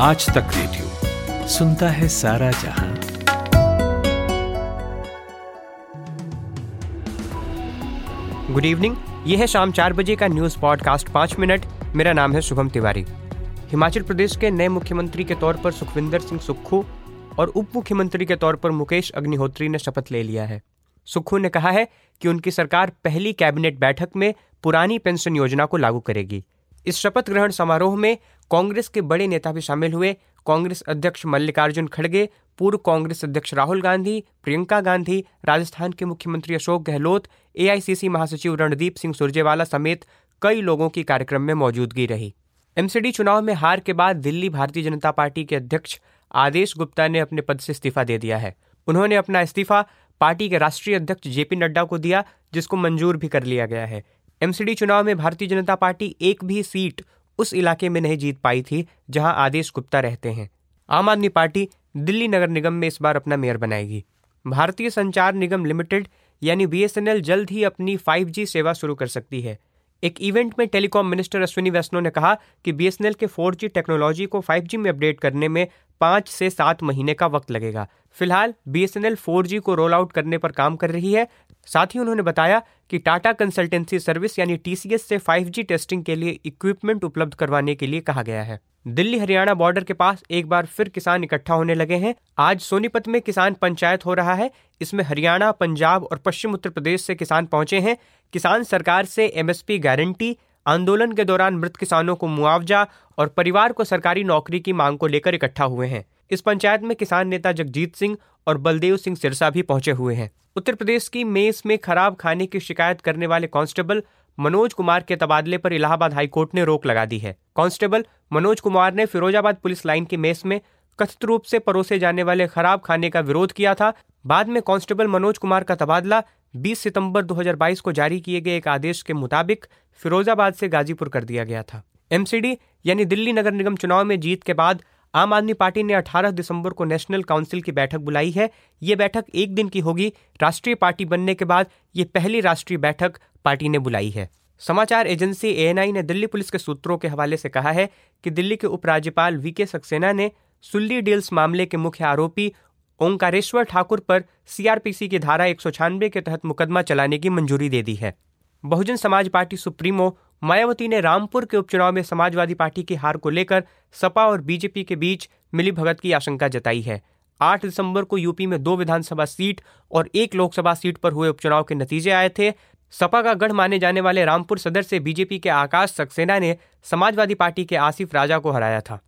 आज तक रेडियो। सुनता है सारा जहाँ। गुड इवनिंग ये है शाम चार बजे का न्यूज़ पॉडकास्ट पाँच मिनट। मेरा नाम है शुभम तिवारी। हिमाचल प्रदेश के नए मुख्यमंत्री के तौर पर सुखविंदर सिंह सुक्खू और उप मुख्यमंत्री के तौर पर मुकेश अग्निहोत्री ने शपथ ले लिया है। सुक्खू ने कहा है कि उनकी सरकार पहली कैबिनेट बैठक में पुरानी पेंशन योजना को लागू करेगी। इस शपथ ग्रहण समारोह में कांग्रेस के बड़े नेता भी शामिल हुए। कांग्रेस अध्यक्ष मल्लिकार्जुन खड़गे, पूर्व कांग्रेस अध्यक्ष राहुल गांधी, प्रियंका गांधी, राजस्थान के मुख्यमंत्री अशोक गहलोत एआईसीसी महासचिव रणदीप सिंह सुरजेवाला समेत कई लोगों की कार्यक्रम में मौजूदगी रही। एमसीडी चुनाव में हार के बाद दिल्ली भारतीय जनता पार्टी के अध्यक्ष आदेश गुप्ता ने अपने पद से इस्तीफा दे दिया है। उन्होंने अपना इस्तीफा पार्टी के राष्ट्रीय अध्यक्ष जेपी नड्डा को दिया, जिसको मंजूर भी कर लिया गया है। एमसीडी चुनाव में भारतीय जनता पार्टी एक भी सीट उस इलाके में नहीं जीत पाई थी, जहाँ आदेश गुप्ता रहते हैं। आम आदमी पार्टी दिल्ली नगर निगम में इस बार अपना मेयर बनाएगी। भारतीय संचार निगम लिमिटेड, यानी बीएसएनएल जल्द ही अपनी 5G सेवा शुरू कर सकती है। एक इवेंट में टेलीकॉम मिनिस्टर अश्विनी वैष्णव ने कहा कि बीएसएनएल के 4G टेक्नोलॉजी को 5G में अपडेट करने में पाँच से सात महीने का वक्त लगेगा। फ़िलहाल बीएसएनएल 4G को रोल आउट करने पर काम कर रही है साथ ही उन्होंने बताया कि टाटा कंसल्टेंसी सर्विस यानी टीसीएस से 5G टेस्टिंग के लिए इक्विपमेंट उपलब्ध करवाने के लिए कहा गया है। दिल्ली हरियाणा बॉर्डर के पास एक बार फिर किसान इकट्ठा होने लगे हैं। आज सोनीपत में किसान पंचायत हो रहा है। इसमें हरियाणा, पंजाब और पश्चिम उत्तर प्रदेश से किसान पहुँचे हैं। किसान सरकार से एमएसपी गारंटी आंदोलन के दौरान मृत किसानों को मुआवजा और परिवार को सरकारी नौकरी की मांग को लेकर इकट्ठा हुए हैं। इस पंचायत में किसान नेता जगजीत सिंह और बलदेव सिंह सिरसा भी पहुँचे हुए हैं। उत्तर प्रदेश की मेस में खराब खाने की शिकायत करने वाले कांस्टेबल मनोज कुमार के तबादले पर इलाहाबाद हाईकोर्ट ने रोक लगा दी है। कांस्टेबल मनोज कुमार ने फिरोजाबाद पुलिस लाइन की मेस में कथित रूप से परोसे जाने वाले खराब खाने का विरोध किया था। बाद में कांस्टेबल मनोज कुमार का तबादला 20 सितंबर 2022 को जारी किए गए एक आदेश के मुताबिक फिरोजाबाद से गाजीपुर कर दिया गया था। एमसीडी, यानी दिल्ली नगर निगम चुनाव में जीत के बाद आम आदमी पार्टी ने 18 दिसंबर को नेशनल काउंसिल की बैठक बुलाई है। ये बैठक एक दिन की होगी। राष्ट्रीय पार्टी बनने के बाद ये पहली राष्ट्रीय बैठक पार्टी ने बुलाई है। समाचार एजेंसी एएनआई ने दिल्ली पुलिस के सूत्रों के हवाले से कहा है कि दिल्ली के उपराज्यपाल वी के सक्सेना ने सुल्ली डील्स मामले के मुख्य आरोपी ओंकारेश्वर ठाकुर पर सीआरपीसी की धारा एक सौ छियानवे के तहत मुकदमा चलाने की मंजूरी दे दी है। बहुजन समाज पार्टी सुप्रीमो मायावती ने रामपुर के उपचुनाव में समाजवादी पार्टी की हार को लेकर सपा और बीजेपी के बीच मिली भगत की आशंका जताई है। 8 दिसंबर को यूपी में दो विधानसभा सीट और एक लोकसभा सीट पर हुए उपचुनाव के नतीजे आए थे। सपा का गढ़ माने जाने वाले रामपुर सदर से बीजेपी के आकाश सक्सेना ने समाजवादी पार्टी के आसिफ राजा को हराया था।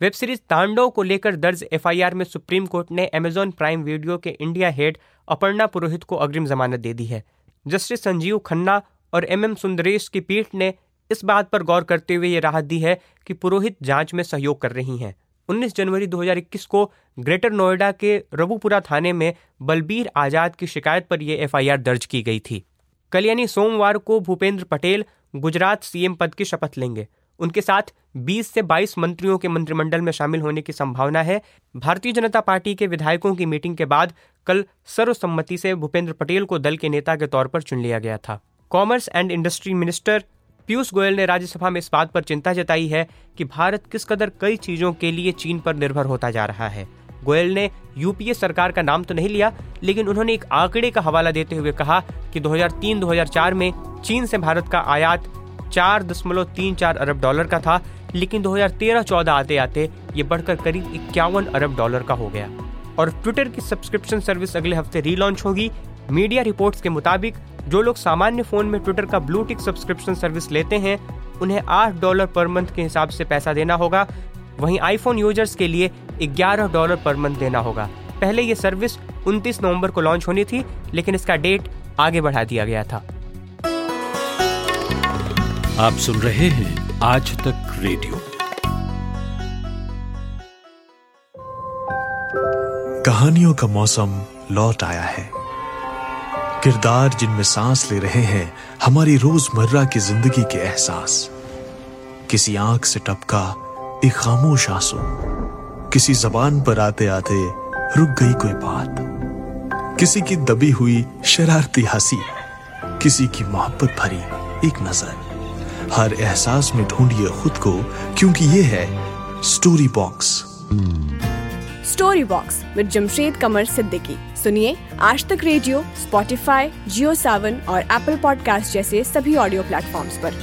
वेब सीरीज़ तांडव को लेकर दर्ज एफआईआर में सुप्रीम कोर्ट ने अमेजॉन प्राइम वीडियो के इंडिया हेड अपर्णा पुरोहित को अग्रिम जमानत दे दी है। जस्टिस संजीव खन्ना और एम एम सुंदरेश की पीठ ने इस बात पर गौर करते हुए ये राहत दी है कि पुरोहित जाँच में सहयोग कर रही हैं। 19 जनवरी 2021 को ग्रेटर नोएडा के रबुपुरा थाने में बलबीर आज़ाद की शिकायत पर यह एफआईआर दर्ज की गई थी। कल यानी सोमवार को भूपेंद्र पटेल गुजरात सीएम पद की शपथ लेंगे। उनके साथ 20 से 22 मंत्रियों के मंत्रिमंडल में शामिल होने की संभावना है। भारतीय जनता पार्टी के विधायकों की मीटिंग के बाद कल सर्वसम्मति से भूपेंद्र पटेल को दल के नेता के तौर पर चुन लिया गया था। Commerce and industry minister Piyush Goyal ने राज्यसभा में इस बात पर चिंता जताई है कि भारत किस कदर कई चीज़ों के लिए चीन पर निर्भर होता जा रहा है। गोयल ने यूपीए सरकार का नाम तो नहीं लिया, लेकिन उन्होंने एक आंकड़े का हवाला देते हुए कहा कि 2003-2004 में चीन से भारत का आयात चार दशमलव तीन चार अरब डॉलर का था, लेकिन 2013-14 आते आते ये बढ़कर करीब इक्यावन अरब डॉलर का हो गया। और ट्विटर की सब्सक्रिप्शन सर्विस अगले हफ़्ते रीलॉन्च होगी। मीडिया रिपोर्ट्स के मुताबिक, जो लोग सामान्य फ़ोन में ट्विटर का ब्लू टिक सब्सक्रिप्शन सर्विस लेते हैं, उन्हें आठ डॉलर पर मंथ के हिसाब से पैसा देना होगा। वहीं आईफोन यूज़र्स के लिए ग्यारह डॉलर पर मंथ देना होगा। पहले ये सर्विस 29 नवंबर को लॉन्च होनी थी, लेकिन इसका डेट आगे बढ़ा दिया गया था। आप सुन रहे हैं आज तक रेडियो। कहानियों का मौसम लौट आया है। किरदार जिनमें सांस ले रहे हैं, हमारी रोज़मर्रा की ज़िंदगी के एहसास। किसी आँख से टपका एक खामोश आँसू। किसी जबान पर आते आते रुक गई कोई बात। किसी की दबी हुई शरारती हँसी। किसी की मोहब्बत भरी एक नज़र। हर एहसास में ढूंढिए खुद को, क्योंकि ये है story box story box with Jamshed Qamar Siddiqui सुनिए आज तक रेडियो स्पॉटिफाई जियो सावन और एप्पल पॉडकास्ट जैसे सभी ऑडियो प्लेटफॉर्म्स पर।